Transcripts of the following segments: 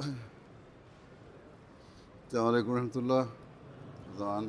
السلام علیکم رحمۃ اللہ رضوان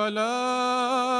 على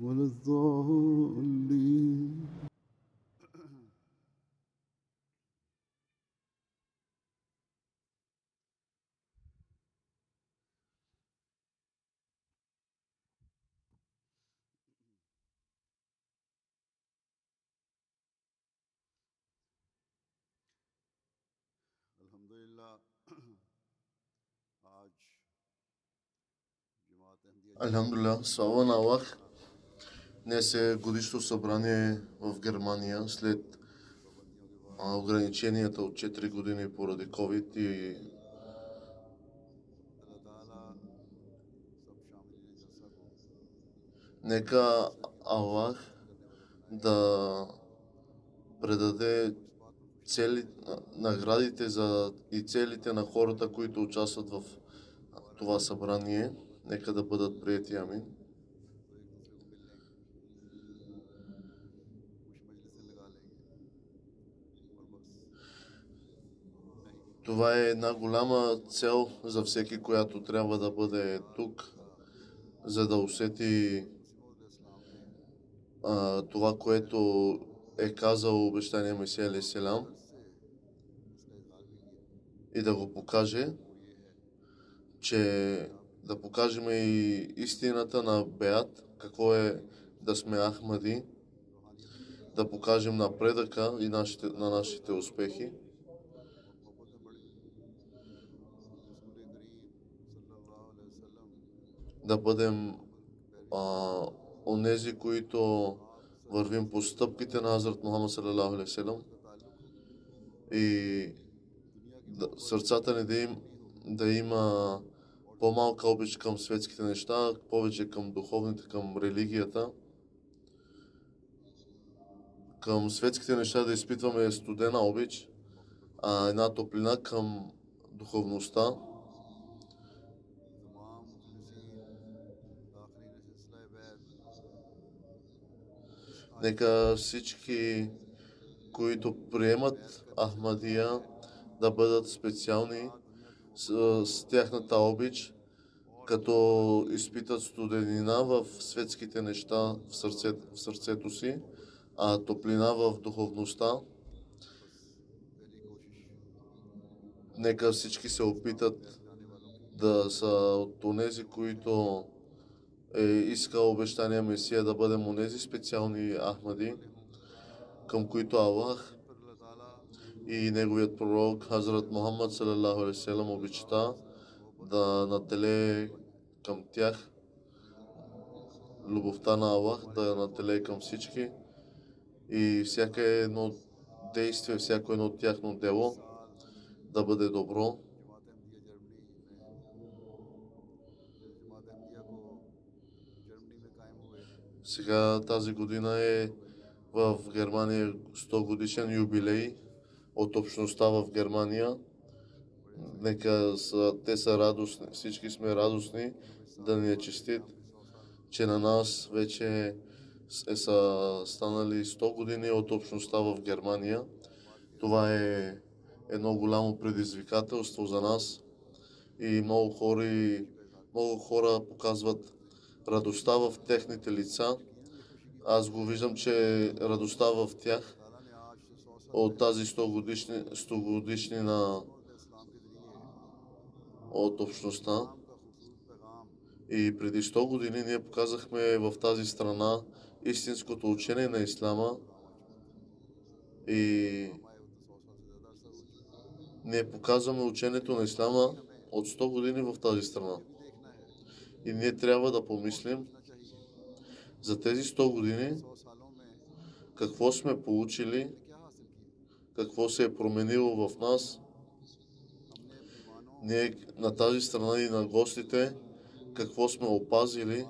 ولا الحمد لله الحمد لله سوانا وقت Днес е годишно събрание в Германия след ограниченията от 4 години поради COVID и Нека Аллах да предаде цели, наградите за, и целите на хората, които участват в това събрание. Нека да бъдат прияти. Амин. Това е една голяма цел за всеки, която трябва да бъде тук, за да усети а, това, което е казал обещания Месия Селам и да го покаже, че да покажем и истината на Беат, какво е да сме Ахмади, да покажем напредъка и нашите, на нашите успехи. Да бъдем а, онези, които вървим по стъпките на Азрат Мухаммад салалаху и да, сърцата ни да, им, да има по-малка обич към светските неща, повече към духовните, към религията. Към светските неща да изпитваме студена обич, а една топлина към духовността. Нека всички, които приемат Ахмадия, да бъдат специални с, с тяхната обич, като изпитат студенина в светските неща в, сърце, в сърцето си, а топлина в духовността. Нека всички се опитат да са от тези, които е искал обещания Месия да бъдем онези специални Ахмади, към които Аллах и неговият пророк Хазрат Мухаммад салалаху обичта да нателе към тях любовта на Аллах, да нателе към всички и всяко едно действие, всяко едно тяхно дело да бъде добро. Сега тази година е в Германия 100 годишен юбилей от общността в Германия. Нека са, те са радостни, всички сме радостни да ни е честит, че на нас вече е, са станали 100 години от общността в Германия. Това е едно голямо предизвикателство за нас и много хора, много хора показват радостта в техните лица. Аз го виждам, че радостта в тях от тази 100 годишни, 100 годишни на от общността. И преди 100 години ние показахме в тази страна истинското учение на Ислама и ние показваме учението на Ислама от 100 години в тази страна. И ние трябва да помислим за тези 100 години какво сме получили, какво се е променило в нас. Ние на тази страна и на гостите, какво сме опазили,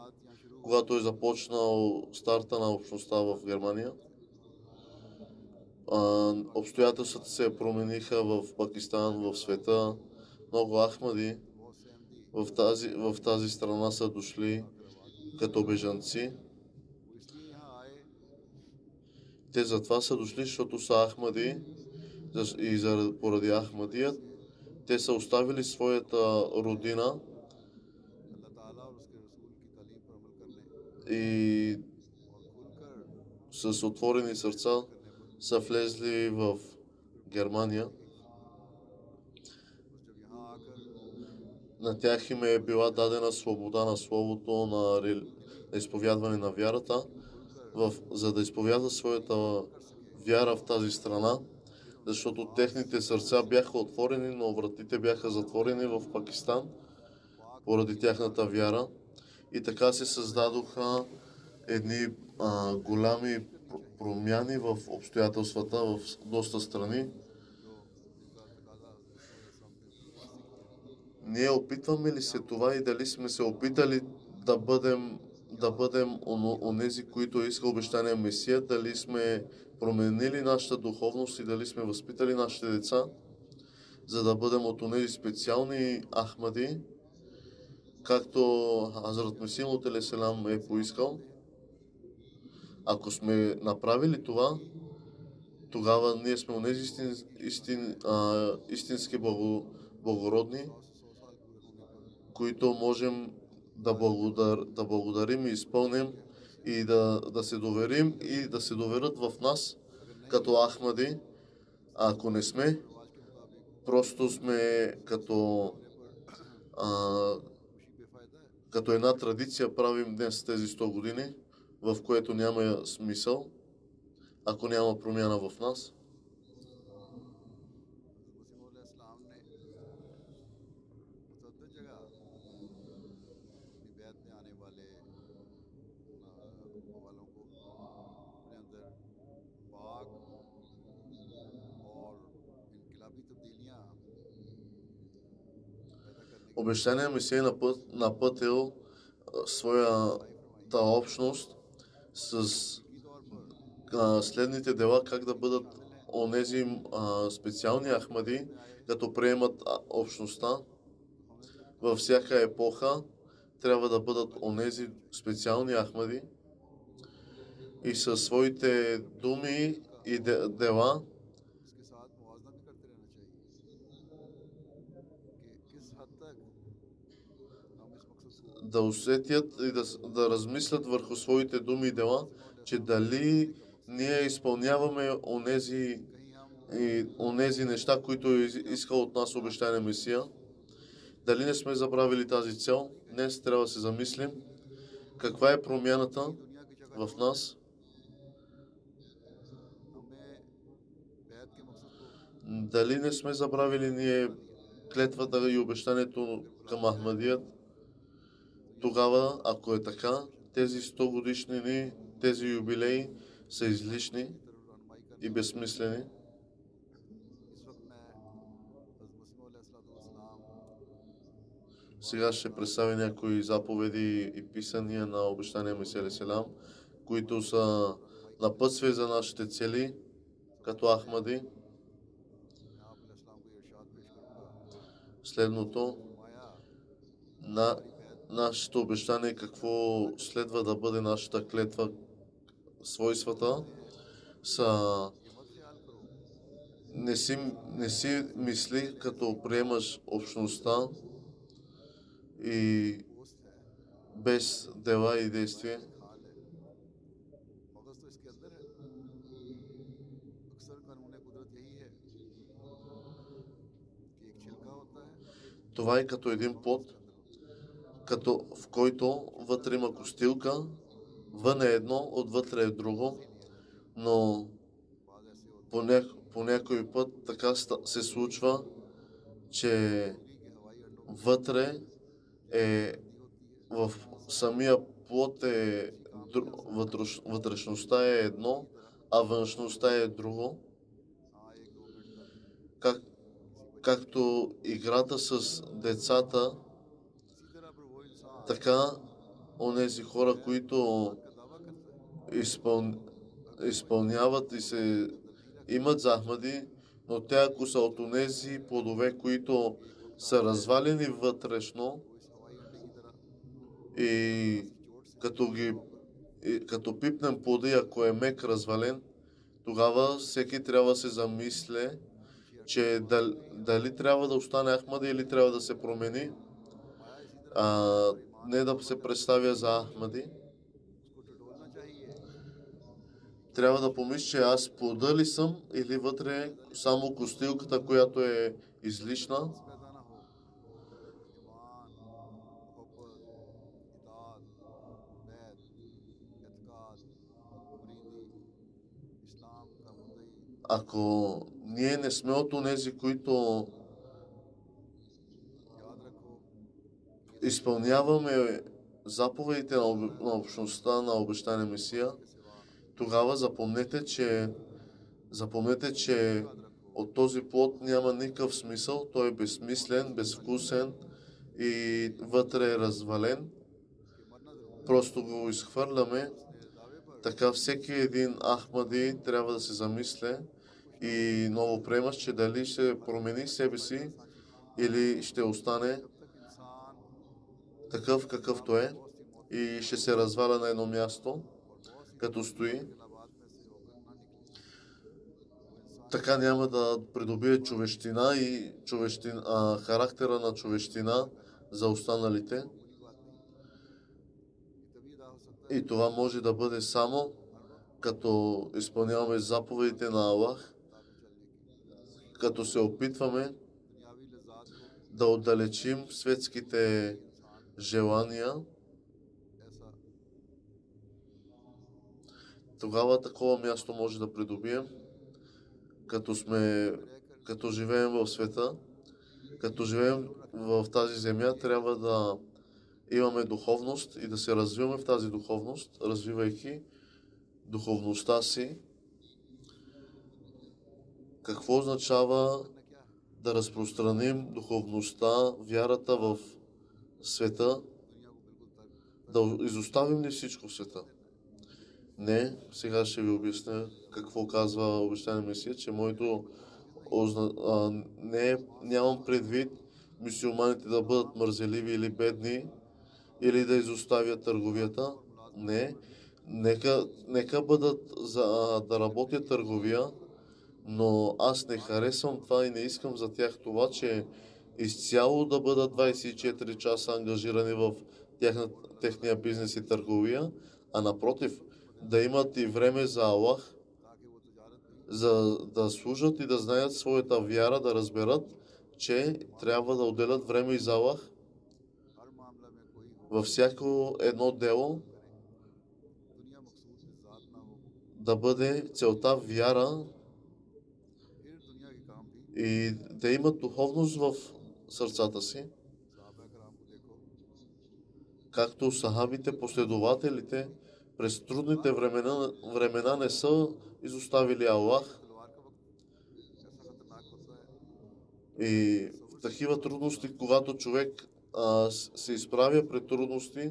когато е започнал старта на общността в Германия. А, обстоятелствата се промениха в Пакистан, в света. Много ахмади в тази, в тази страна са дошли като бежанци. Те затова са дошли, защото са Ахмади и поради Ахмадият. те са оставили своята родина и с отворени сърца са влезли в Германия. На тях им е била дадена свобода на словото, на, рел- на изповядване на вярата, в, за да изповядат своята вяра в тази страна, защото техните сърца бяха отворени, но вратите бяха затворени в Пакистан поради тяхната вяра. И така се създадоха едни а, голями пр- промяни в обстоятелствата в доста страни. Ние опитваме ли се това и дали сме се опитали да бъдем, да бъдем онези, които иска обещания Месия, дали сме променили нашата духовност и дали сме възпитали нашите деца, за да бъдем от онези специални Ахмади, както Азрат Месим от е поискал. Ако сме направили това, тогава ние сме онези истин, истин, а, истински благо, благородни, които можем да, благодар, да благодарим и изпълним и да, да се доверим и да се доверят в нас като Ахмади. А ако не сме, просто сме като, а, като една традиция правим днес тези 100 години, в което няма смисъл, ако няма промяна в нас. Обещания Месия напът, напътил а, своята общност с а, следните дела, как да бъдат онези а, специални ахмади, като приемат общността във всяка епоха, трябва да бъдат онези специални ахмади. И със своите думи и де- дела да усетят и да, да размислят върху своите думи и дела, че дали ние изпълняваме онези, и, онези неща, които е от нас обещания Месия. Дали не сме забравили тази цел? Днес трябва да се замислим каква е промяната в нас. Дали не сме забравили ние клетвата и обещанието към Ахмадият? тогава, ако е така, тези 100 годишнини, тези юбилеи са излишни и безсмислени. Сега ще представя някои заповеди и писания на обещания Месия Селам, които са напътствие за нашите цели, като Ахмади. Следното, на нашето обещание, какво следва да бъде нашата клетва, свойствата са не си, не си мисли, като приемаш общността и без дела и действия. Това е като един плод, като в който вътре има костилка, вън е едно, отвътре е друго, но по, ня... по някой път така се случва, че вътре е в самия плод е вътреш... вътрешността е едно, а външността е друго. Как, както играта с децата така онези хора, които изпълняват и се имат захмади, но те ако са от онези плодове, които са развалени вътрешно и като, ги, и като пипнем плоди, ако е мек развален, тогава всеки трябва да се замисле, че дали, дали трябва да остане Ахмада или трябва да се промени. А, не да се представя за Ахмади, трябва да помисля, че аз плода ли съм или вътре само костилката, която е излишна. Ако ние не сме от тези, които изпълняваме заповедите на, общността на обещане Месия, тогава запомнете, че запомнете, че от този плод няма никакъв смисъл. Той е безсмислен, безвкусен и вътре е развален. Просто го изхвърляме. Така всеки един Ахмади трябва да се замисля и ново приемаш, че дали ще промени себе си или ще остане такъв какъвто е и ще се разваля на едно място, като стои. Така няма да придобие човещина и човещина, а, характера на човещина за останалите. И това може да бъде само като изпълняваме заповедите на Аллах, като се опитваме да отдалечим светските желания, тогава такова място може да придобием, като, сме, като живеем в света, като живеем в тази земя, трябва да имаме духовност и да се развиваме в тази духовност, развивайки духовността си. Какво означава да разпространим духовността, вярата в света? Да изоставим ли всичко в света? Не, сега ще ви обясня какво казва обещание Месия, че моето озна... а, не, нямам предвид мусулманите да бъдат мързеливи или бедни, или да изоставят търговията. Не, нека, нека бъдат за, а, да работят търговия, но аз не харесвам това и не искам за тях това, че изцяло да бъдат 24 часа ангажирани в техна, техния бизнес и търговия, а напротив, да имат и време за Аллах, за да служат и да знаят своята вяра, да разберат, че трябва да отделят време и за Аллах. Във всяко едно дело, да бъде целта вяра и да имат духовност в сърцата си, както сахабите, последователите, през трудните времена, времена не са изоставили Аллах. И в такива трудности, когато човек а, се изправя пред трудности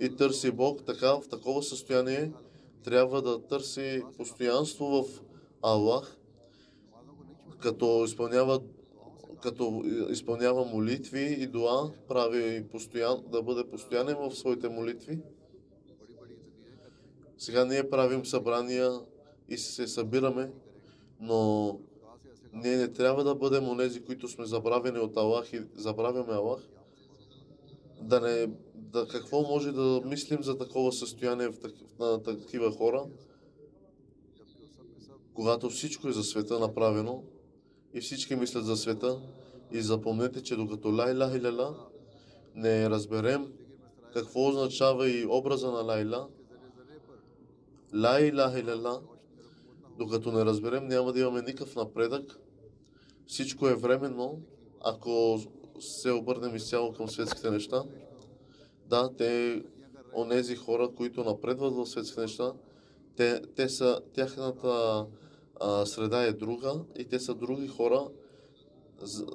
и търси Бог, така в такова състояние трябва да търси постоянство в Аллах, като изпълнява като изпълнява молитви и дуа, прави постоян, да бъде постоянен в своите молитви. Сега ние правим събрания и се събираме, но ние не трябва да бъдем онези, които сме забравени от Аллах и забравяме Аллах. Да не, да, какво може да мислим за такова състояние в, на такива хора, когато всичко е за света направено, и всички мислят за света. И запомнете, че докато лайла илаха не разберем какво означава и образа на лайла. Ла докато не разберем, няма да имаме никакъв напредък. Всичко е временно, ако се обърнем изцяло към светските неща. Да, те, онези хора, които напредват в светските неща, те, те са тяхната среда е друга и те са други хора. За,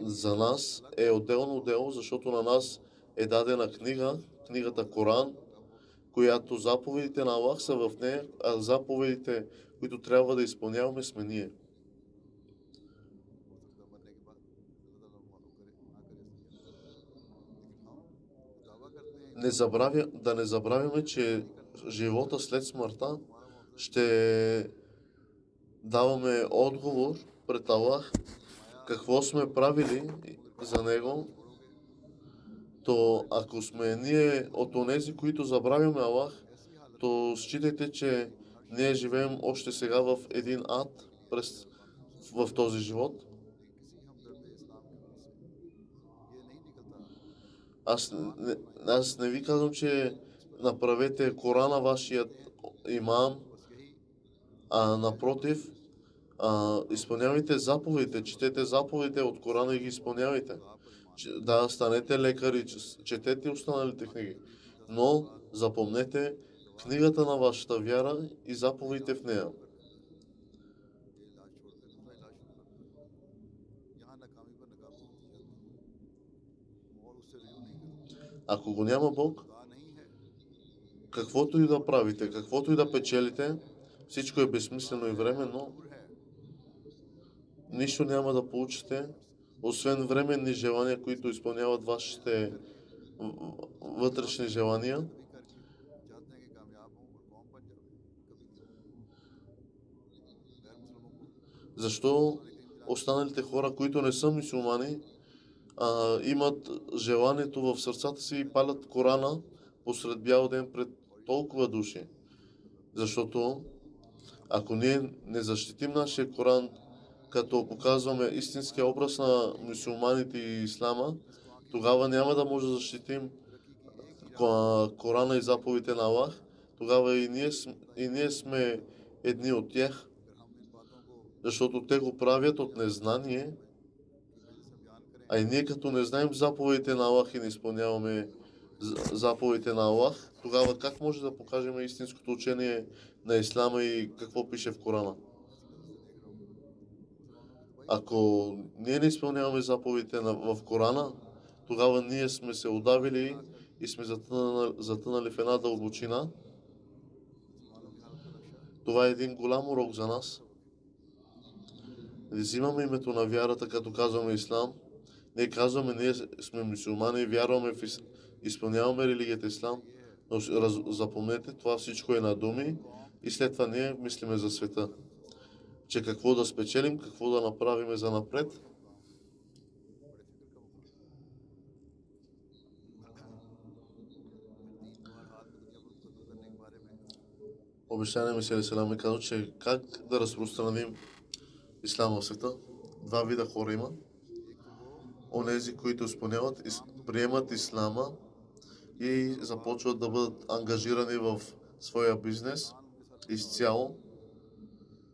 за нас е отделно дело, защото на нас е дадена книга, книгата Коран, която заповедите на Аллах са в нея, а заповедите, които трябва да изпълняваме, сме ние. Не забравя, да не забравяме, че живота след смъртта ще е даваме отговор пред Аллах какво сме правили за Него, то ако сме ние от онези, които забравяме Аллах, то считайте, че ние живеем още сега в един ад през, в този живот. Аз не, аз не ви казвам, че направете Корана вашият имам а напротив, а, изпълнявайте заповедите, четете заповедите от Корана и ги изпълнявайте. Да, станете лекари, четете останалите книги. Но запомнете книгата на вашата вяра и заповедите в нея. Ако го няма Бог, каквото и да правите, каквото и да печелите, всичко е безсмислено и временно, нищо няма да получите, освен временни желания, които изпълняват вашите вътрешни желания. Защо останалите хора, които не са мусулмани, а, имат желанието в сърцата си и палят Корана посред бял ден пред толкова души? Защото ако ние не защитим нашия Коран, като показваме истинския образ на мусулманите и ислама, тогава няма да може да защитим Ко- Корана и заповедите на Аллах, тогава и ние, и ние сме едни от тях, защото те го правят от незнание, а и ние като не знаем заповедите на Аллах и не изпълняваме заповедите на Аллах, тогава как може да покажем истинското учение на Ислама и какво пише в Корана? Ако ние не изпълняваме заповедите в Корана, тогава ние сме се удавили и сме затънали, затънали в една дълбочина. Това е един голям урок за нас. Не взимаме името на вярата, като казваме ислам. Не казваме, ние сме мусулмани, вярваме в изпълняваме религията ислам. Но запомнете, това всичко е на думи и след това ние мислиме за света. Че какво да спечелим, какво да направим за напред. Обещания Мисия Селам ми казва, че как да разпространим ислам в света. Два вида хора има. Онези, които изпълняват, приемат ислама и започват да бъдат ангажирани в своя бизнес изцяло.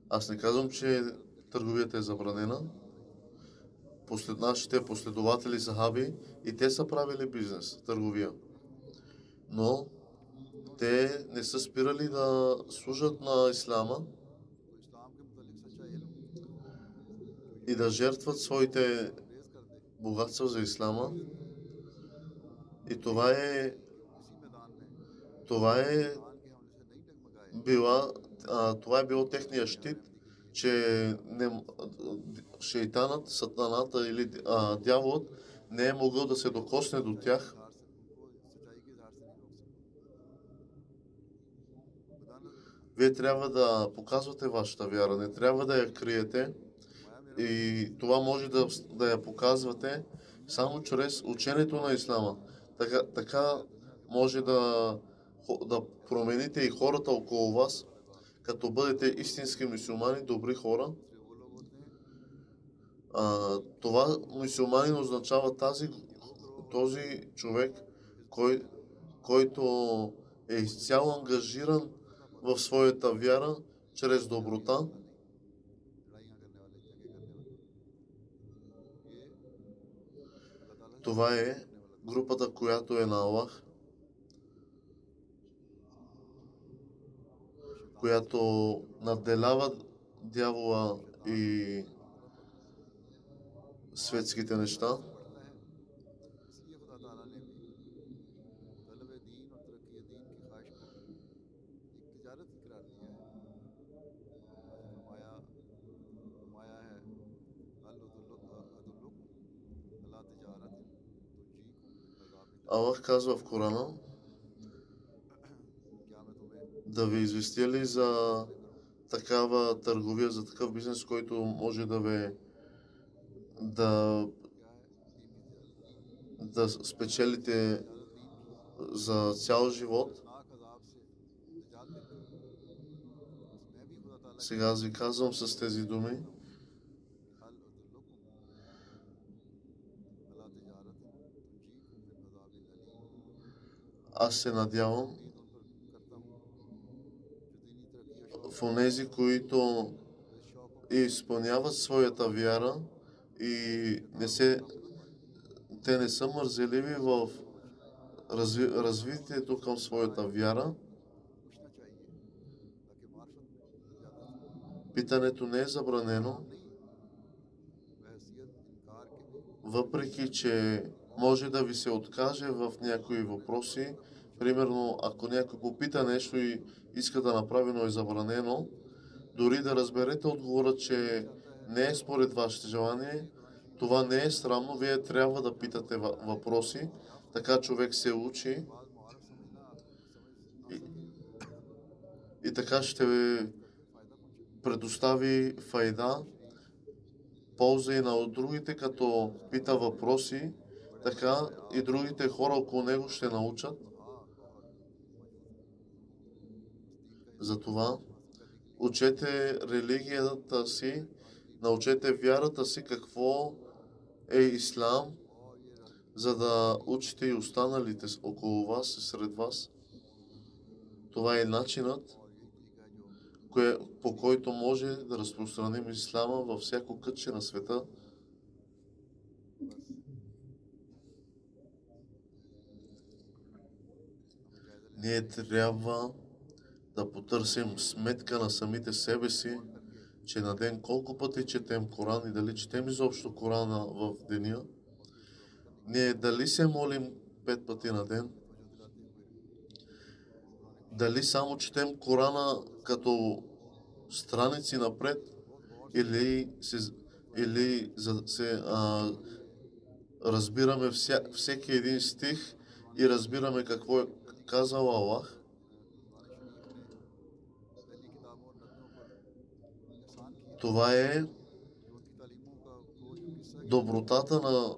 Аз не казвам, че търговията е забранена. Послед нашите последователи сахаби и те са правили бизнес, търговия. Но те не са спирали да служат на ислама и да жертват своите богатства за ислама. И това е това е била, а, това е било техния щит, че не, шейтанът, сатаната или а, дяволът не е могъл да се докосне до тях. Вие трябва да показвате вашата вяра, не трябва да я криете. И това може да, да я показвате само чрез учението на ислама. Така, така може да, да промените и хората около вас, като бъдете истински мусулмани, добри хора. А, това мусулманин означава тази, този човек, кой, който е изцяло ангажиран в своята вяра чрез доброта, Това е групата, която е на Аллах, която надделява дявола и светските неща. Аллах казва в Корана, да ви известя ли за такава търговия, за такъв бизнес, който може да ви да, да спечелите за цял живот. Сега аз ви казвам с тези думи. Аз се надявам, в онези, които изпълняват своята вяра и не се, те не са мързеливи в разви, развитието към своята вяра. Питането не е забранено, въпреки че може да ви се откаже в някои въпроси. Примерно, ако някой го пита нещо и иска да направи, но е забранено, дори да разберете отговора, че не е според вашите желания, това не е срамно, вие трябва да питате въпроси, така човек се учи. И, и така ще ви предостави файда, полза и на другите, като пита въпроси, така и другите хора около него ще научат. Затова учете религията си, научете вярата си какво е ислам, за да учите и останалите около вас и сред вас. Това е начинът, кое, по който може да разпространим ислама във всяко кътче на света. Ние трябва да потърсим сметка на самите себе си, че на ден колко пъти четем Коран и дали четем изобщо Корана в деня. Ние дали се молим пет пъти на ден, дали само четем Корана като страници напред или, се, или се, а, разбираме вся, всеки един стих и разбираме какво е казал Аллах. Това е добротата на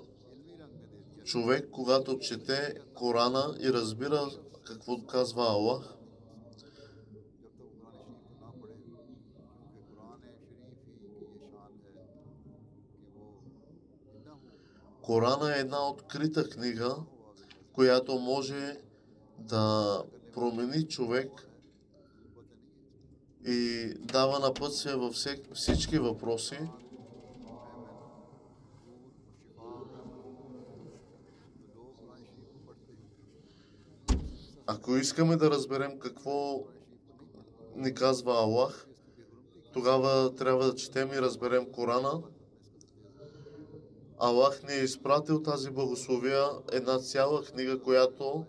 човек, когато чете Корана и разбира какво казва Аллах. Корана е една открита книга, която може да промени човек и дава на път напътствие във всички въпроси. Ако искаме да разберем какво ни казва Аллах, тогава трябва да четем и разберем Корана. Аллах ни е изпратил тази благословия, една цяла книга, която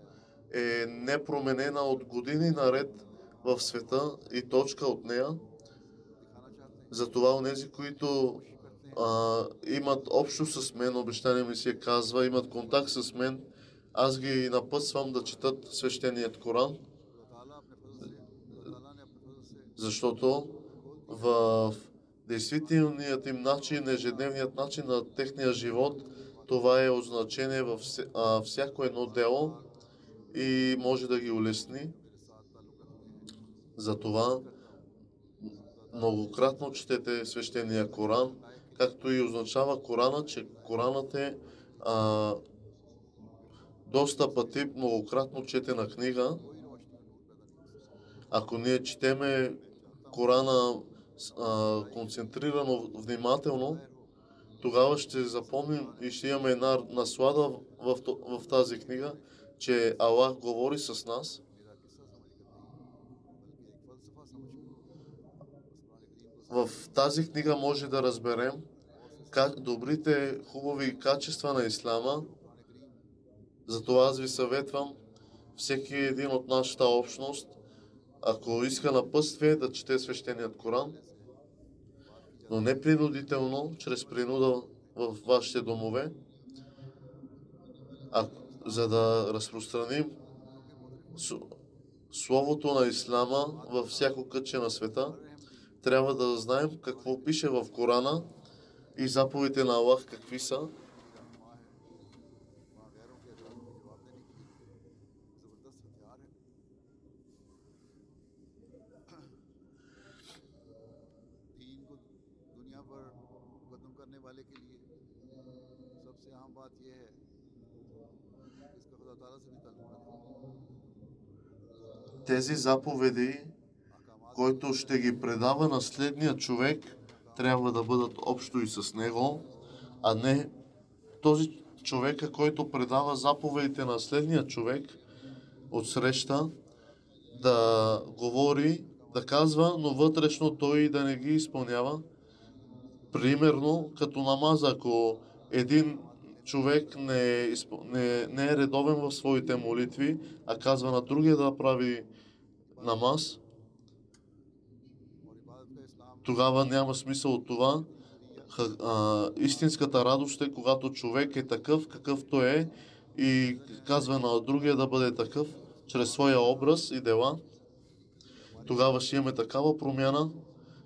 е непроменена от години наред – в света и точка от нея. Затова у нези, които а, имат общо с мен, обещание ми се казва, имат контакт с мен, аз ги напътствам да четат свещеният Коран, защото в действителният им начин, ежедневният начин на техния живот, това е означение във всяко едно дело и може да ги улесни. Затова многократно четете свещения Коран, както и означава Корана, че Коранът е а, доста пъти многократно четена книга. Ако ние четеме Корана а, концентрирано, внимателно, тогава ще запомним и ще имаме една наслада в, то- в тази книга, че Аллах говори с нас. В тази книга може да разберем ка- добрите, хубави качества на Ислама. Затова аз ви съветвам всеки един от нашата общност, ако иска напътствие, да чете свещеният Коран, но не принудително, чрез принуда в вашите домове, а за да разпространим Словото на Ислама във всяко кътче на света, трябва да знаем какво пише в Корана и заповедите на Аллах какви са. Тези заповеди който ще ги предава на следния човек, трябва да бъдат общо и с него, а не този човека, който предава заповедите на следния човек от среща, да говори, да казва, но вътрешно той да не ги изпълнява. Примерно, като намаз, ако един човек не е, не, не е редовен в своите молитви, а казва на другия да прави намаз, тогава няма смисъл от това. А, истинската радост е, когато човек е такъв, какъвто е и казва на другия да бъде такъв, чрез своя образ и дела. Тогава ще имаме такава промяна,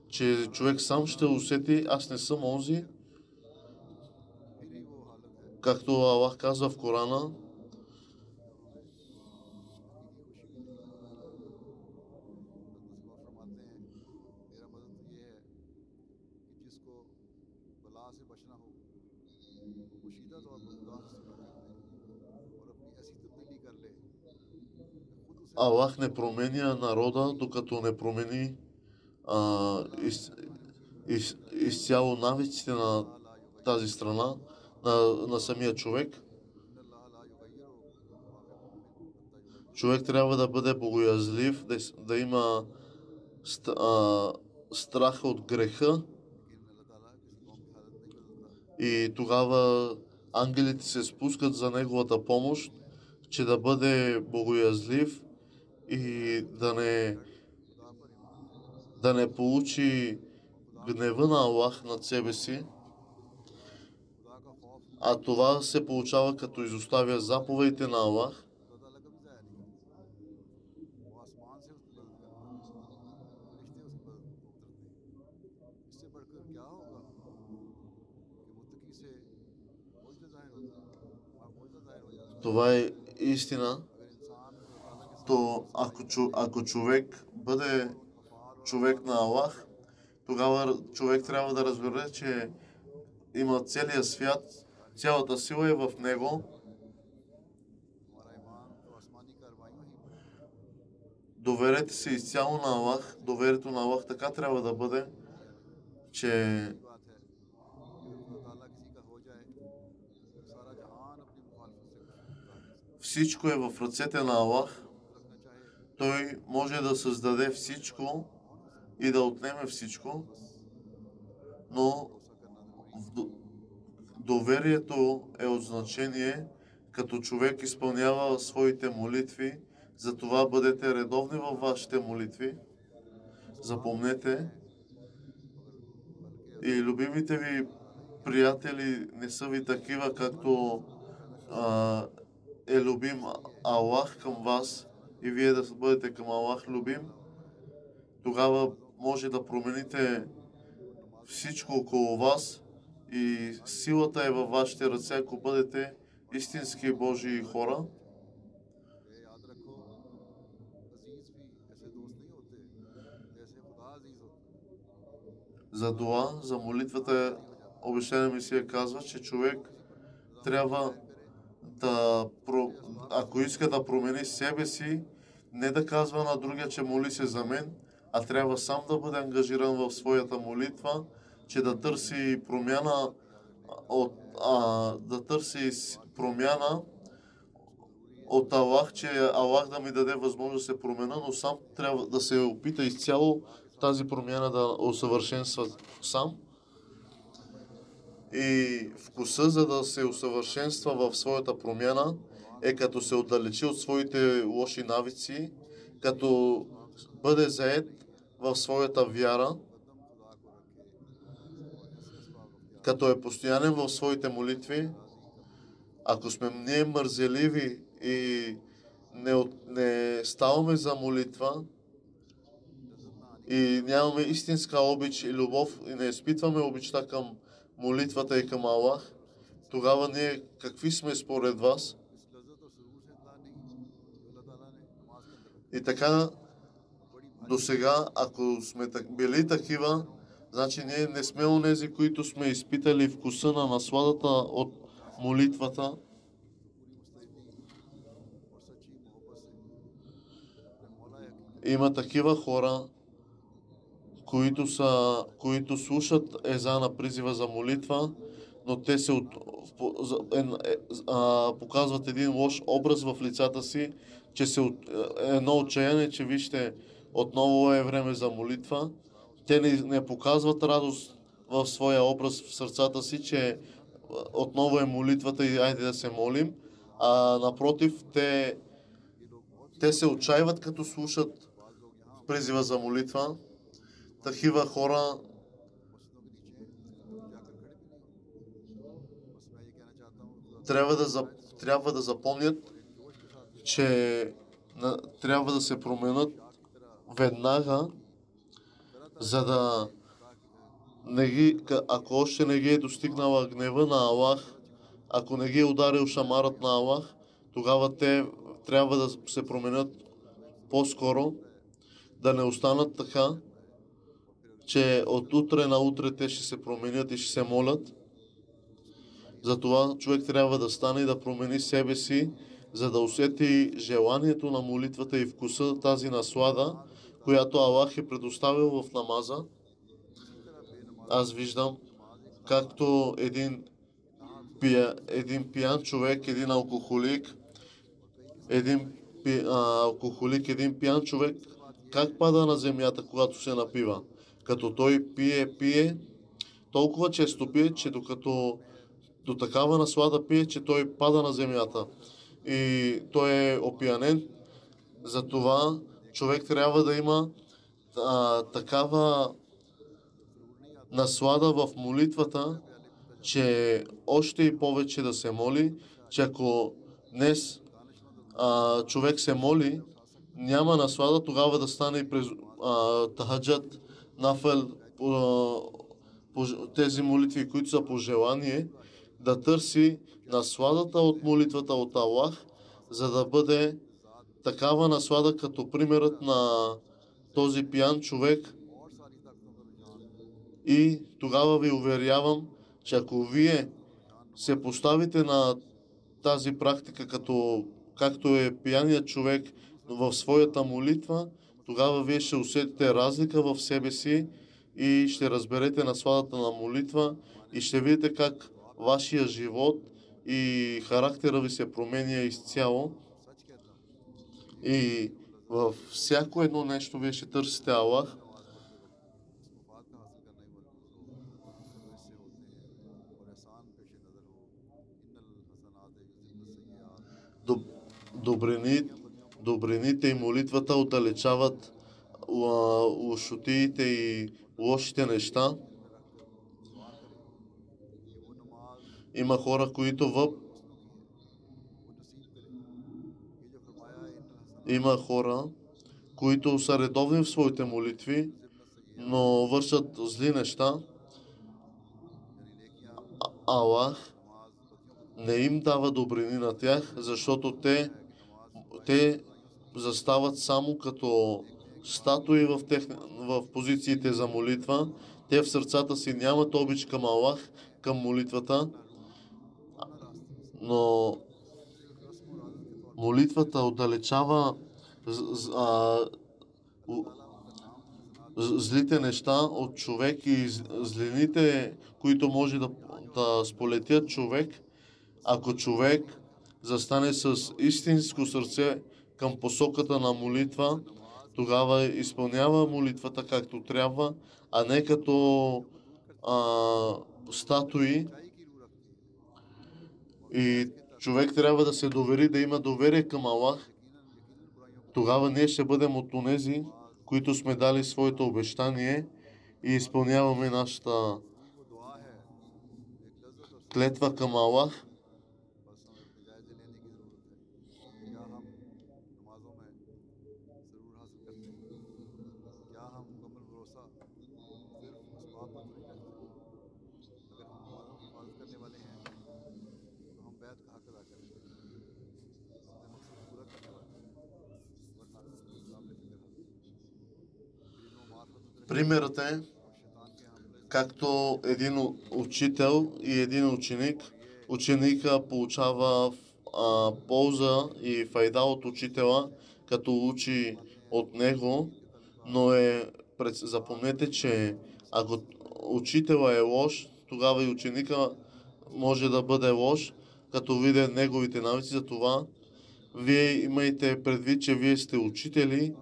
че човек сам ще усети, аз не съм онзи, както Аллах казва в Корана, Аллах не променя народа, докато не промени а, из, из, изцяло навиците на тази страна, на, на самия човек. Човек трябва да бъде богоязлив, да, да има а, страх от греха и тогава ангелите се спускат за неговата помощ, че да бъде богоязлив и да не, да не получи гнева на Аллах над себе си, а това се получава като изоставя заповедите на Аллах Това е истина. Защото ако, ако човек бъде човек на Аллах, тогава човек трябва да разбере, че има целия свят, цялата сила е в него. Доверете се изцяло на Аллах, доверието на Аллах така трябва да бъде, че всичко е в ръцете на Аллах. Той може да създаде всичко и да отнеме всичко, но доверието е от значение, като човек изпълнява своите молитви, затова бъдете редовни във вашите молитви. Запомнете, и любимите ви приятели не са ви такива, както а, е любим Аллах към вас, и вие да бъдете към Аллах любим, тогава може да промените всичко около вас и силата е във вашите ръце, ако бъдете истински Божии хора. За дуа, за молитвата, обещание ми се казва, че човек трябва да, ако иска да промени себе си, не да казва на другия, че моли се за мен, а трябва сам да бъде ангажиран в своята молитва, че да търси промяна от, а, да търси промяна от Аллах, че Аллах да ми даде възможност да се променя, но сам трябва да се опита изцяло тази промяна да усъвършенства сам. И вкуса, за да се усъвършенства в своята промяна, е като се отдалечи от своите лоши навици, като бъде заед в своята вяра, като е постоянен в своите молитви, ако сме ние мързеливи и не, от- не ставаме за молитва и нямаме истинска обич и любов и не изпитваме обичта към молитвата и към Аллах, тогава ние какви сме според вас? И така, до сега, ако сме били такива, значи ние не сме онези, които сме изпитали вкуса на насладата от молитвата, има такива хора, които, са, които слушат еза на призива за молитва, но те се от, е, е, а, показват един лош образ в лицата си, че се от, е, едно отчаяние, че вижте, отново е време за молитва. Те не, не показват радост в своя образ в сърцата си, че а, отново е молитвата и айде да се молим, а напротив, те, те се отчаиват като слушат призива за молитва. Такива хора трябва да, трябва да запомнят, че трябва да се променят веднага, за да не ги, ако още не ги е достигнала гнева на Аллах, ако не ги е ударил шамарът на Аллах, тогава те трябва да се променят по-скоро, да не останат така, че от утре на утре те ще се променят и ще се молят. Затова човек трябва да стане и да промени себе си, за да усети желанието на молитвата и вкуса, тази наслада, която Аллах е предоставил в намаза. Аз виждам, както един, пия, един пиян човек, един алкохолик, един пи, а, алкохолик, един пиян човек, как пада на земята, когато се напива? Като той пие, пие, толкова често пие, че докато до такава наслада пие, че той пада на земята. И той е опиянен. Затова човек трябва да има а, такава наслада в молитвата, че още и повече да се моли, че ако днес а, човек се моли, няма наслада, тогава да стане и през тахаджат, нафел, тези молитви, които са по желание, да търси насладата от молитвата от Аллах, за да бъде такава наслада, като примерът на този пиян човек. И тогава ви уверявам, че ако вие се поставите на тази практика, като, както е пияният човек в своята молитва, тогава вие ще усетите разлика в себе си и ще разберете насладата на молитва и ще видите как вашия живот и характера ви се променя изцяло. И във всяко едно нещо вие ще търсите Аллах. Доб- Добрини, добрините и молитвата отдалечават лошотиите и лошите неща. Има хора, които в... Има хора, които са редовни в своите молитви, но вършат зли неща. Аллах не им дава добрини на тях, защото те, те застават само като статуи в, тех, в позициите за молитва. Те в сърцата си нямат обич към Аллах, към молитвата, но молитвата отдалечава а, злите неща от човек и злините, които може да, да сполетят човек, ако човек застане с истинско сърце към посоката на молитва, тогава изпълнява молитвата както трябва, а не като а, статуи. И човек трябва да се довери, да има доверие към Аллах. Тогава ние ще бъдем от онези, които сме дали своето обещание и изпълняваме нашата клетва към Аллах. Примерът е, както един учител и един ученик, ученика получава а, полза и файда от учителя, като учи от него, но е, пред, запомнете, че ако учителя е лош, тогава и ученика може да бъде лош, като видя неговите навици. за това, вие имайте предвид, че вие сте учители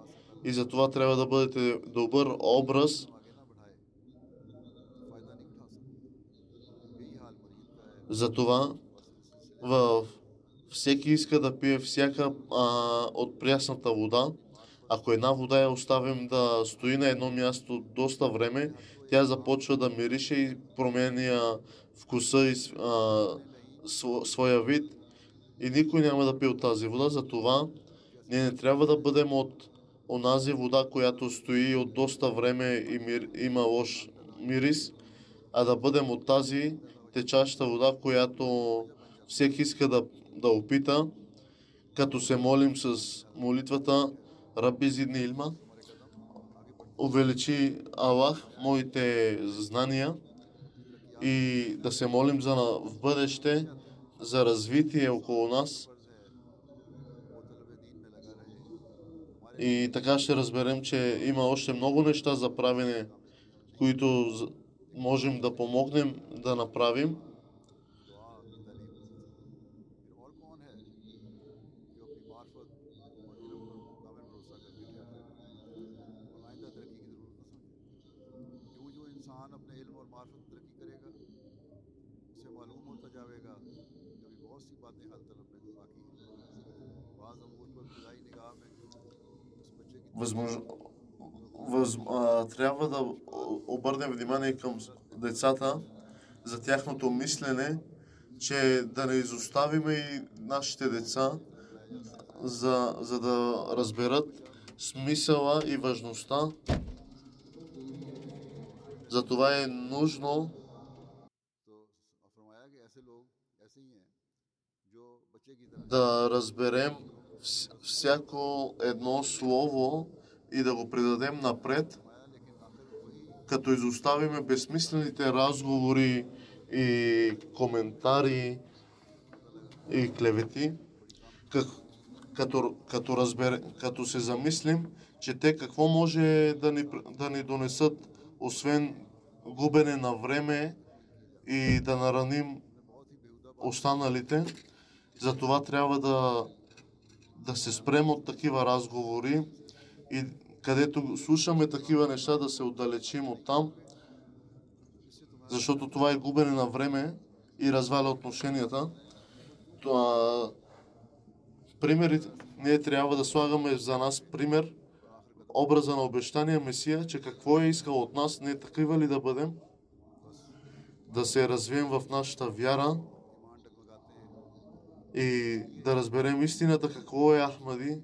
и затова трябва да бъдете добър образ Затова в всеки иска да пие всяка а, от прясната вода. Ако една вода я оставим да стои на едно място доста време, тя започва да мирише и променя вкуса и а, сво- своя вид. И никой няма да пие от тази вода. Затова ние не трябва да бъдем от онази вода, която стои от доста време и мир, има лош мирис, а да бъдем от тази течаща вода, която всеки иска да, да опита, като се молим с молитвата Раби Зидни Илма, увеличи Аллах моите знания и да се молим за в бъдеще за развитие около нас и така ще разберем, че има още много неща за правене, които можем да помогнем да направим. възможно, въз, а, трябва да обърнем внимание към децата за тяхното мислене, че да не изоставиме и нашите деца, за, за да разберат смисъла и важността. Затова е нужно да разберем всяко едно слово и да го предадем напред, като изоставиме безсмислените разговори и коментари и клевети, как, като, като, разбере, като се замислим, че те какво може да ни, да ни донесат, освен губене на време и да нараним останалите. Затова трябва да да се спрем от такива разговори и където слушаме такива неща, да се отдалечим от там, защото това е губене на време и разваля отношенията. Това, примерите, ние трябва да слагаме за нас пример, образа на обещания Месия, че какво е искал от нас, не такива ли да бъдем, да се развием в нашата вяра, и да разберем истината какво е Ахмади.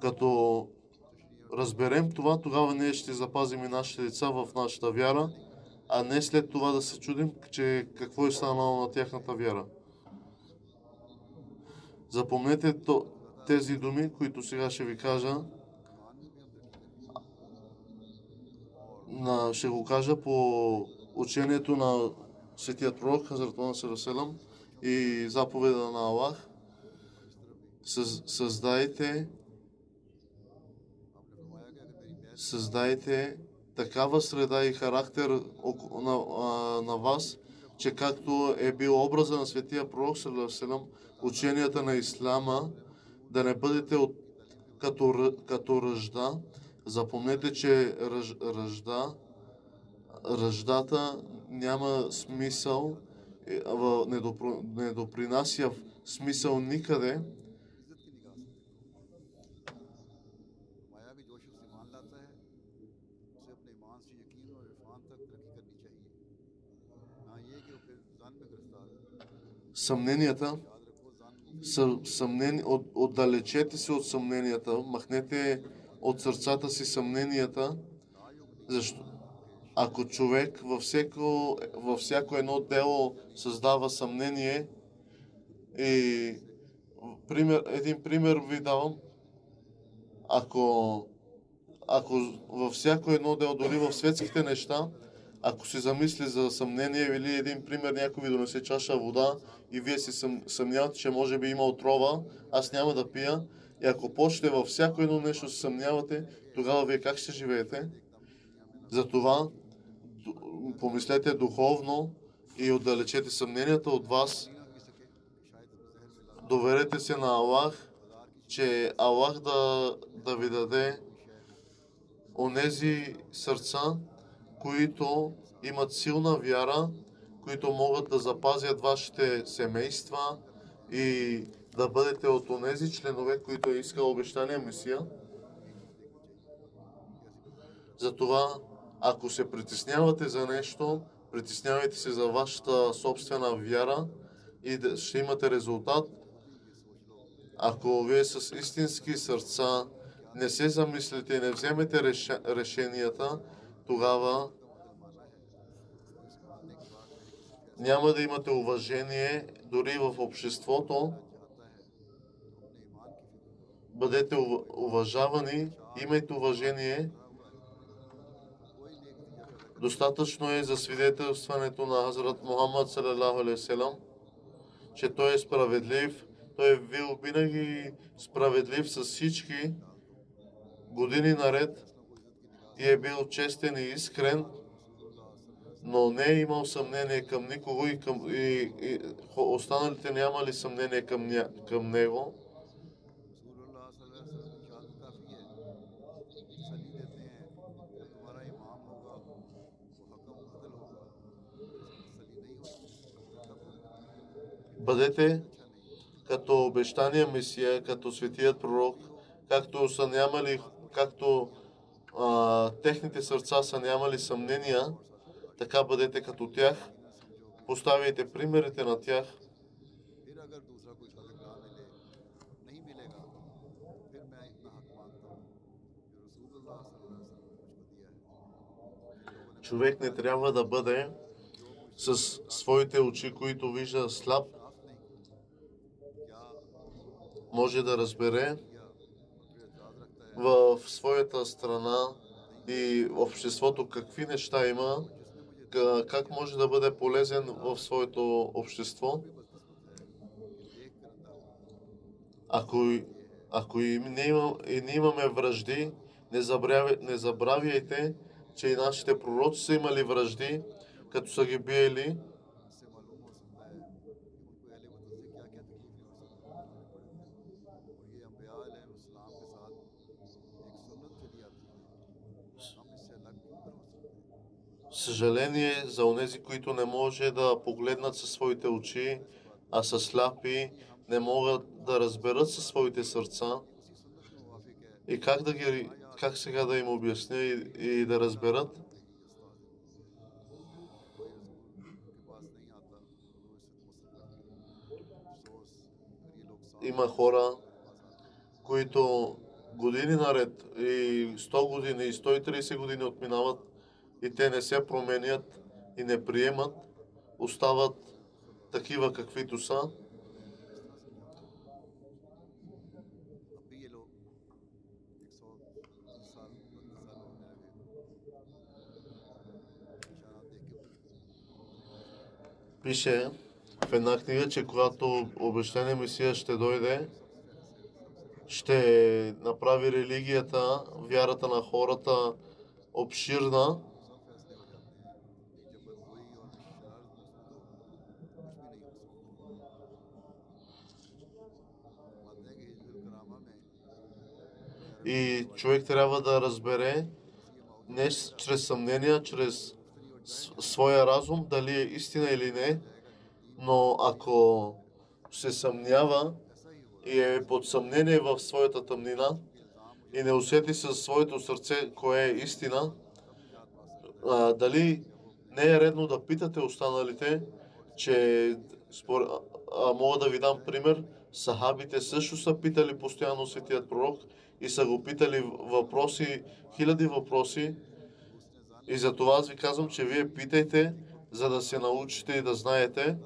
Като разберем това, тогава ние ще запазим и нашите деца в нашата вяра, а не след това да се чудим, че какво е станало на тяхната вяра. Запомнете тези думи, които сега ще ви кажа. На, ще го кажа по учението на Светият пророк Хазратуан Сарасалам и заповеда на Аллах, създайте създайте такава среда и характер на, на, вас, че както е бил образа на светия пророк Салам, ученията на Ислама, да не бъдете от, като, като ръжда. Запомнете, че ръж, ръжда, ръждата няма смисъл е, не, допро, не допринася в смисъл никъде. Съмненията съ, съмнени, от, отдалечете се от съмненията, махнете от сърцата си съмненията, защо, ако човек във всяко, във всяко едно дело създава съмнение и пример, един пример ви давам, ако, ако във всяко едно дело, дори в светските неща, Ако се замисли за съмнение или един пример, някой ви донесе чаша вода и вие се съм, съмнявате, че може би има отрова, аз няма да пия. И ако почнете във всяко едно нещо се съмнявате, тогава вие как ще живеете? Затова помислете духовно и отдалечете съмненията от вас. Доверете се на Аллах, че Аллах да, да ви даде онези сърца, които имат силна вяра, които могат да запазят вашите семейства и да бъдете от онези членове, които е искал обещания Месия. Затова, ако се притеснявате за нещо, притеснявайте се за вашата собствена вяра и ще имате резултат. Ако вие с истински сърца не се замислите и не вземете решенията, тогава няма да имате уважение дори в обществото. Бъдете ув- уважавани, имайте уважение. Достатъчно е за свидетелстването на Хазрат Мухаммад че той е справедлив. Той е бил винаги справедлив с всички години наред и е бил честен и искрен, но не е имал съмнение към никого и, към, и, и останалите нямали съмнение към, ня, към него. Бъдете като обещания Месия, като светият пророк, както са нямали, както а, техните сърца са нямали съмнения, така бъдете като тях, поставяйте примерите на тях. Човек не трябва да бъде с своите очи, които вижда слаб, може да разбере в своята страна и в обществото какви неща има, как може да бъде полезен в своето общество. Ако, ако и не, имам, и не имаме връжди, не, забравя, не забравяйте, че и нашите пророци са имали връжди, като са ги биели съжаление за онези, които не може да погледнат със своите очи, а са сляпи, не могат да разберат със своите сърца. И как, да ги, как сега да им обясня и, и да разберат? Има хора, които години наред и 100 години и 130 години отминават и те не се променят и не приемат, остават такива каквито са. Пише в една книга, че когато обещане Месия ще дойде, ще направи религията, вярата на хората обширна, и човек трябва да разбере не чрез съмнения, чрез своя разум, дали е истина или не, но ако се съмнява и е под съмнение в своята тъмнина и не усети със своето сърце кое е истина, а, дали не е редно да питате останалите, че спор... а, мога да ви дам пример, сахабите също са питали постоянно светият пророк и са го питали въпроси, хиляди въпроси. И за това аз ви казвам, че вие питайте, за да се научите и да знаете.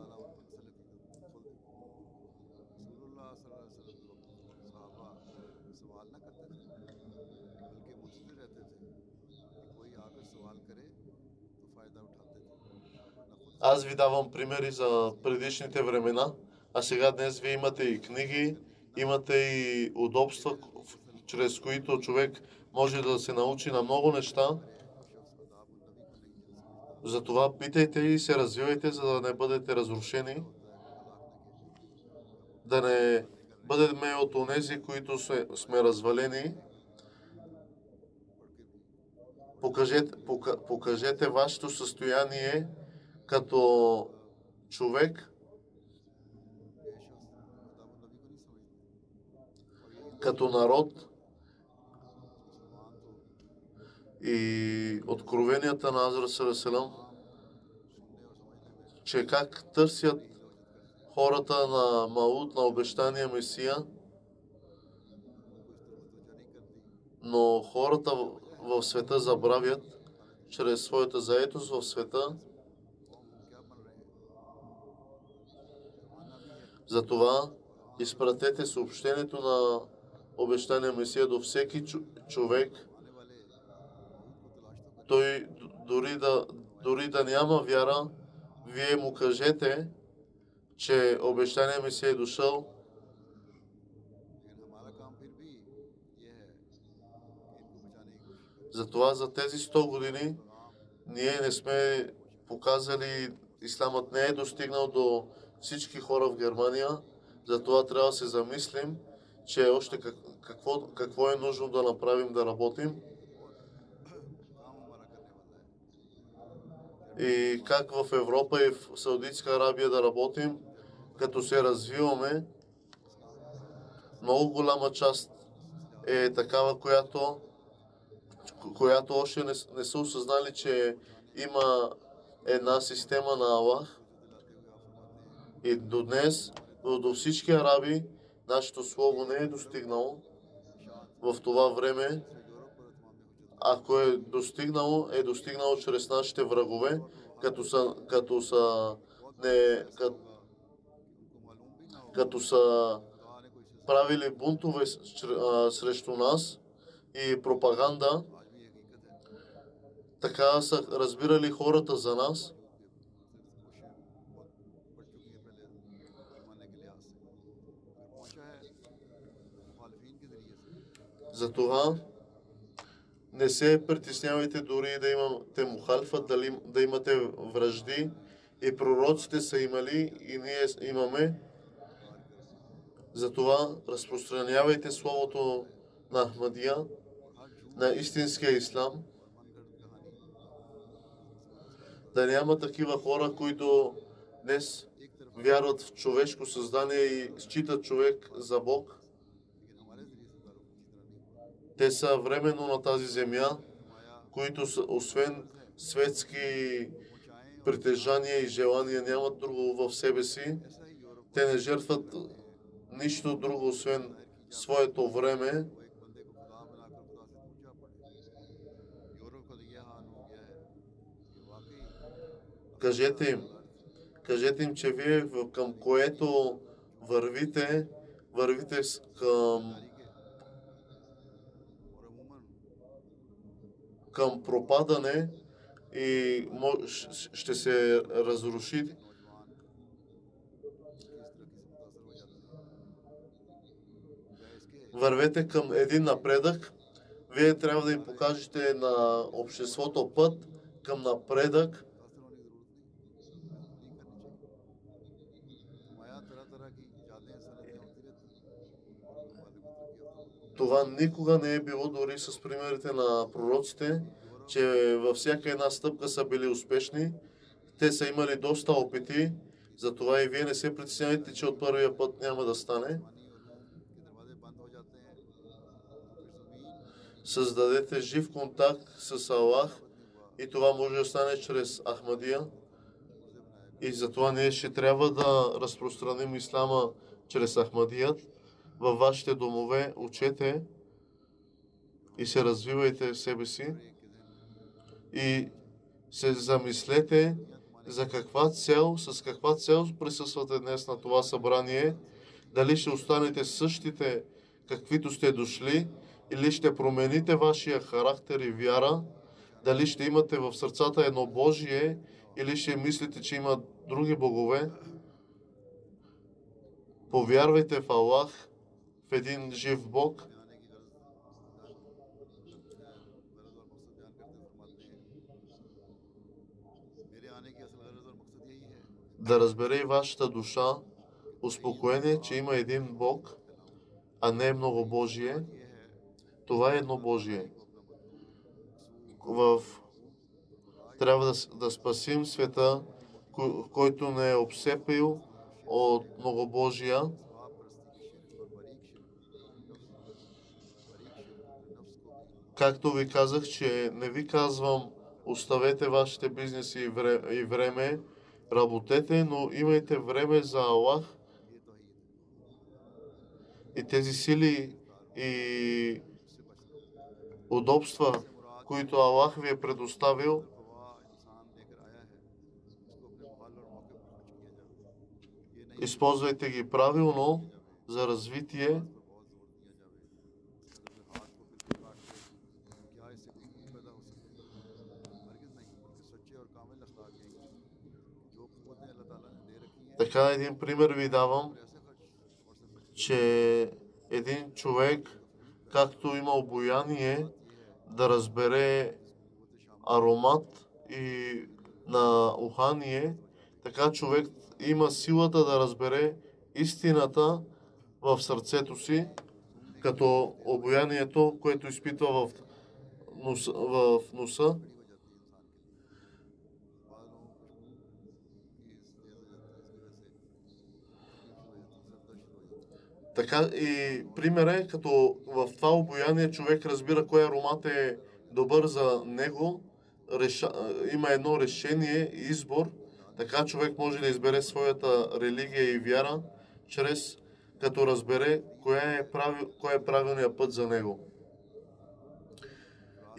Аз ви давам примери за предишните времена, а сега днес вие имате и книги, имате и удобства, чрез които човек може да се научи на много неща. Затова питайте и се развивайте, за да не бъдете разрушени, да не бъдем от онези, които сме, развалени. Покажете, пока- покажете вашето състояние като човек, като народ и откровенията на Азра Сараселам, че как търсят хората на Мауд, на обещания Месия, но хората в- света забравят, чрез своята заетост в света, Затова изпратете съобщението на обещания Месия до всеки човек той дори да, дори да няма вяра, вие му кажете, че обещание ми се е дошъл. Затова за тези 100 години ние не сме показали, исламът не е достигнал до всички хора в Германия, затова трябва да се замислим, че още какво, какво е нужно да направим да работим. И как в Европа и в Саудитска Арабия да работим, като се развиваме. Много голяма част е такава, която, която още не, не са осъзнали, че има една система на Аллах. И до днес, до, до всички араби, нашето слово не е достигнало в това време. Ако е достигнало, е достигнало чрез нашите врагове, като са, като са, не, като, като са правили бунтове срещу нас и пропаганда, така са разбирали хората за нас. Затова не се притеснявайте дори да имате мухалфа, дали, да имате връжди. И пророците са имали, и ние имаме. Затова разпространявайте словото на Ахмадия, на истинския ислам. Да няма такива хора, които днес вярват в човешко създание и считат човек за Бог. Те са временно на тази земя, които са, освен светски притежания и желания нямат друго в себе си. Те не жертват нищо друго, освен своето време. Кажете им, кажете им, че вие към което вървите, вървите към към пропадане и ще се разруши. Вървете към един напредък. Вие трябва да им покажете на обществото път към напредък Това никога не е било дори с примерите на пророците, че във всяка една стъпка са били успешни. Те са имали доста опити, затова и вие не се притеснявайте, че от първия път няма да стане. Създадете жив контакт с Аллах и това може да стане чрез Ахмадия. И затова ние ще трябва да разпространим ислама чрез Ахмадият във вашите домове. Учете и се развивайте в себе си. И се замислете за каква цел, с каква цел присъствате днес на това събрание. Дали ще останете същите, каквито сте дошли, или ще промените вашия характер и вяра. Дали ще имате в сърцата едно Божие или ще мислите, че има други богове, повярвайте в Аллах, един жив Бог. Да разбере и вашата душа успокоение, че има един Бог, а не много Божие. Това е едно Божие. В... Трябва да, да спасим света, който не е обсепил от много Божия Както ви казах, че не ви казвам оставете вашите бизнеси и вре- и време, работете, но имайте време за Аллах и тези сили и удобства, които Аллах ви е предоставил, използвайте ги правилно за развитие. Така един пример ви давам, че един човек, както има обояние да разбере аромат и на ухание, така човек има силата да разбере истината в сърцето си, като обоянието, което изпитва в носа, в носа Така и пример е, като в това обаяние човек разбира кой аромат е добър за него, реша, има едно решение и избор, така човек може да избере своята религия и вяра, чрез като разбере кое е, прави, кой е правилният път за него.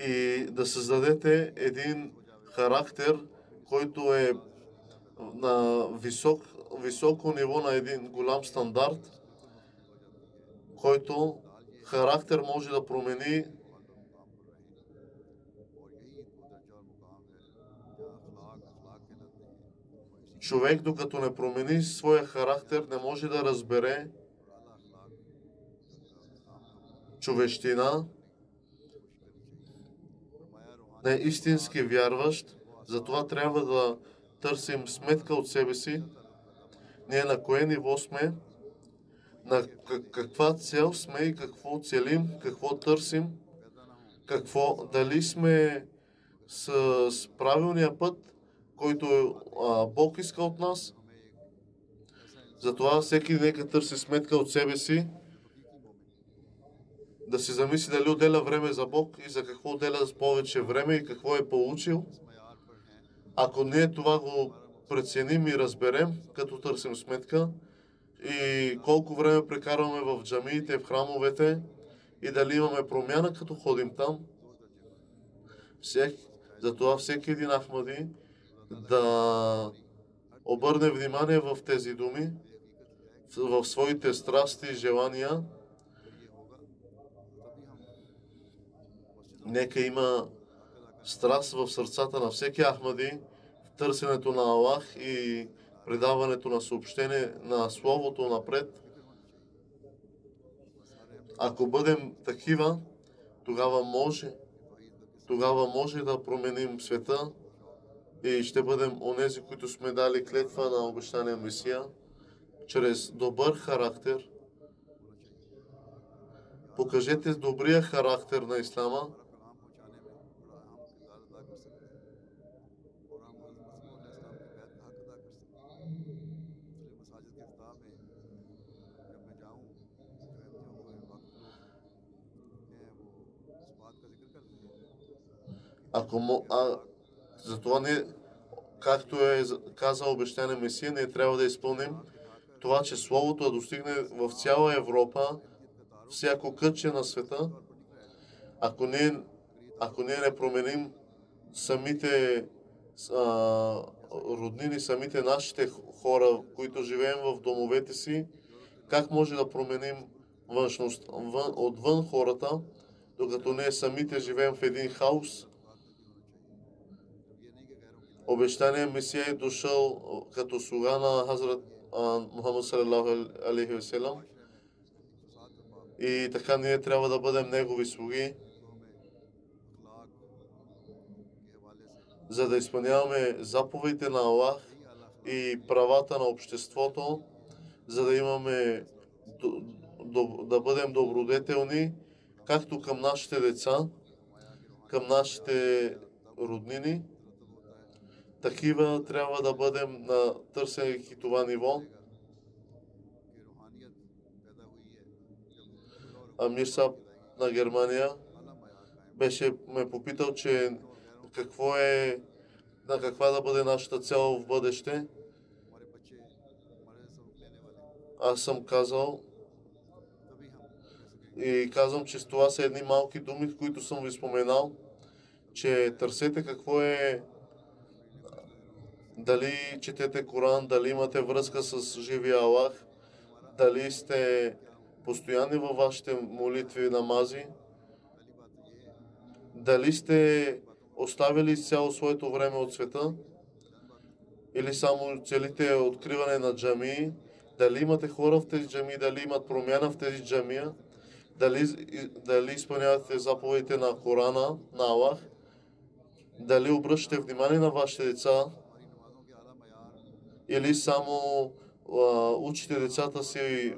И да създадете един характер, който е на висок, високо ниво, на един голям стандарт, който характер може да промени. Човек, докато не промени своя характер, не може да разбере човещина, не е истински вярващ, затова трябва да търсим сметка от себе си, ние на кое ниво сме, на каква цел сме и какво целим, какво търсим, какво, дали сме с, с правилния път, който а, Бог иска от нас. Затова всеки нека търси сметка от себе си, да си замисли дали отделя време за Бог и за какво отделя с повече време и какво е получил. Ако ние това го преценим и разберем, като търсим сметка, и колко време прекарваме в джамиите, в храмовете и дали имаме промяна, като ходим там. Всек, затова всеки един Ахмади да обърне внимание в тези думи, в своите страсти и желания. Нека има страст в сърцата на всеки Ахмади в търсенето на Аллах и предаването на съобщение на Словото напред. Ако бъдем такива, тогава може, тогава може да променим света и ще бъдем онези, които сме дали клетва на обещания Месия, чрез добър характер. Покажете добрия характер на Ислама, ако мо, а, затова не, както е казал обещание Месия, ние трябва да изпълним това, че Словото да достигне в цяла Европа, всяко кътче на света. Ако ние, ако ние не променим самите а, роднини, самите нашите хора, които живеем в домовете си, как може да променим външност, вън, отвън хората, докато ние самите живеем в един хаос. Обещания Месия е дошъл като слуга на Хазрат Мухаммад салалаху. И така ние трябва да бъдем негови слуги, за да изпълняваме заповедите на Аллах и правата на обществото, за да имаме да бъдем добродетелни, както към нашите деца, към нашите роднини. Такива трябва да бъдем на търсейки това ниво. Амир Саб на Германия беше ме попитал, че какво е, на каква да бъде нашата цел в бъдеще. Аз съм казал и казвам, че с това са едни малки думи, които съм ви споменал, че търсете какво е дали четете Коран, дали имате връзка с живия Аллах, дали сте постоянни във вашите молитви и намази, дали сте оставили цяло своето време от света, или само целите откриване на джамии, дали имате хора в тези джамии, дали имат промяна в тези джамия, дали, дали изпълнявате заповедите на Корана, на Аллах, дали обръщате внимание на вашите деца, или само а, учите децата си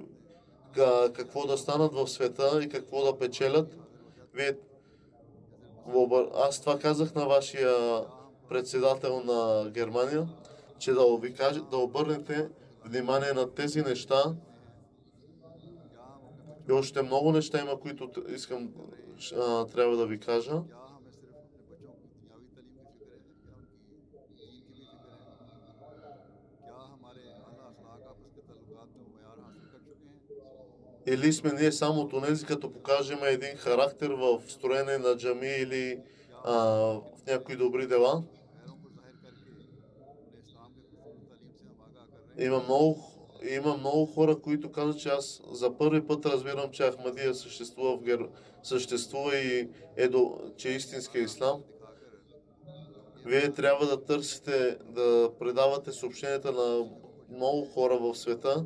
ка- какво да станат в света и какво да печелят. Вие, аз това казах на вашия председател на Германия, че да, ви каже, да обърнете внимание на тези неща. И още много неща има, които искам, а, трябва да ви кажа. Или сме ние само от онези, като покажем един характер в строене на джами или а, в някои добри дела. Има много, има много хора, които казват, че аз за първи път разбирам, че Ахмадия съществува, в Гер... съществува и е до... че е истинския ислам. Вие трябва да търсите, да предавате съобщенията на много хора в света,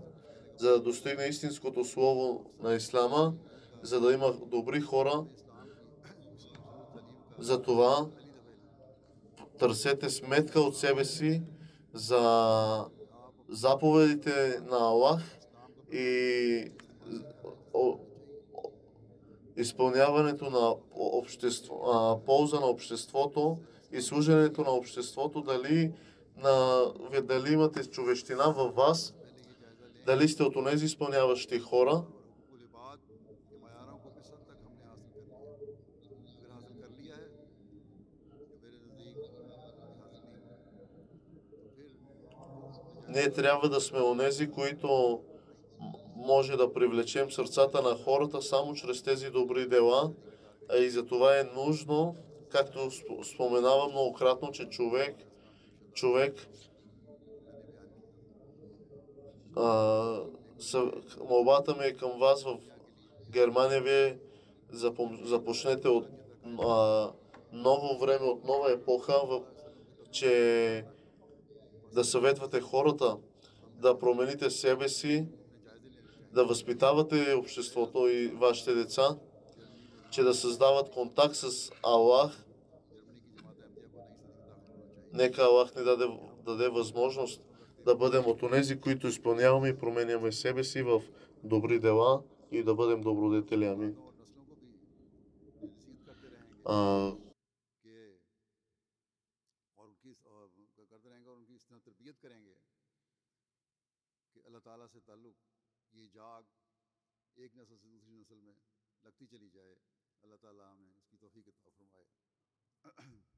за да достигне истинското слово на Ислама, за да има добри хора. Затова търсете сметка от себе си за заповедите на Аллах и изпълняването на общество, а, полза на обществото и служенето на обществото, дали, на, дали имате човещина във вас, дали сте от онези изпълняващи хора, ние трябва да сме онези, които може да привлечем сърцата на хората само чрез тези добри дела. И за това е нужно, както сп- споменавам многократно, че човек, човек молбата ми е към вас в Германия, вие започнете от а, ново време, от нова епоха, в, че да съветвате хората да промените себе си, да възпитавате обществото и вашите деца, че да създават контакт с Аллах. Нека Аллах ни даде, даде възможност да бъдем от онези, които изпълняваме и променяме себе си в добри дела и да бъдем добродетели. Амин. А, ایک نسل سے دوسری نسل میں لگتی چلی جائے اللہ تعالیٰ ہمیں اس کی توفیق عطا فرمائے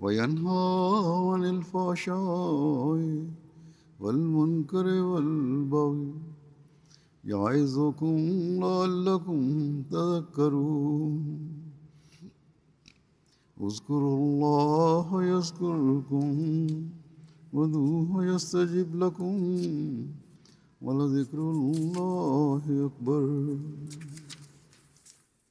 وينهى عن الفحشاء والمنكر والبغي يعظكم لعلكم تذكرون. اذكروا الله يذكركم ودوه يستجب لكم ولذكر الله أكبر.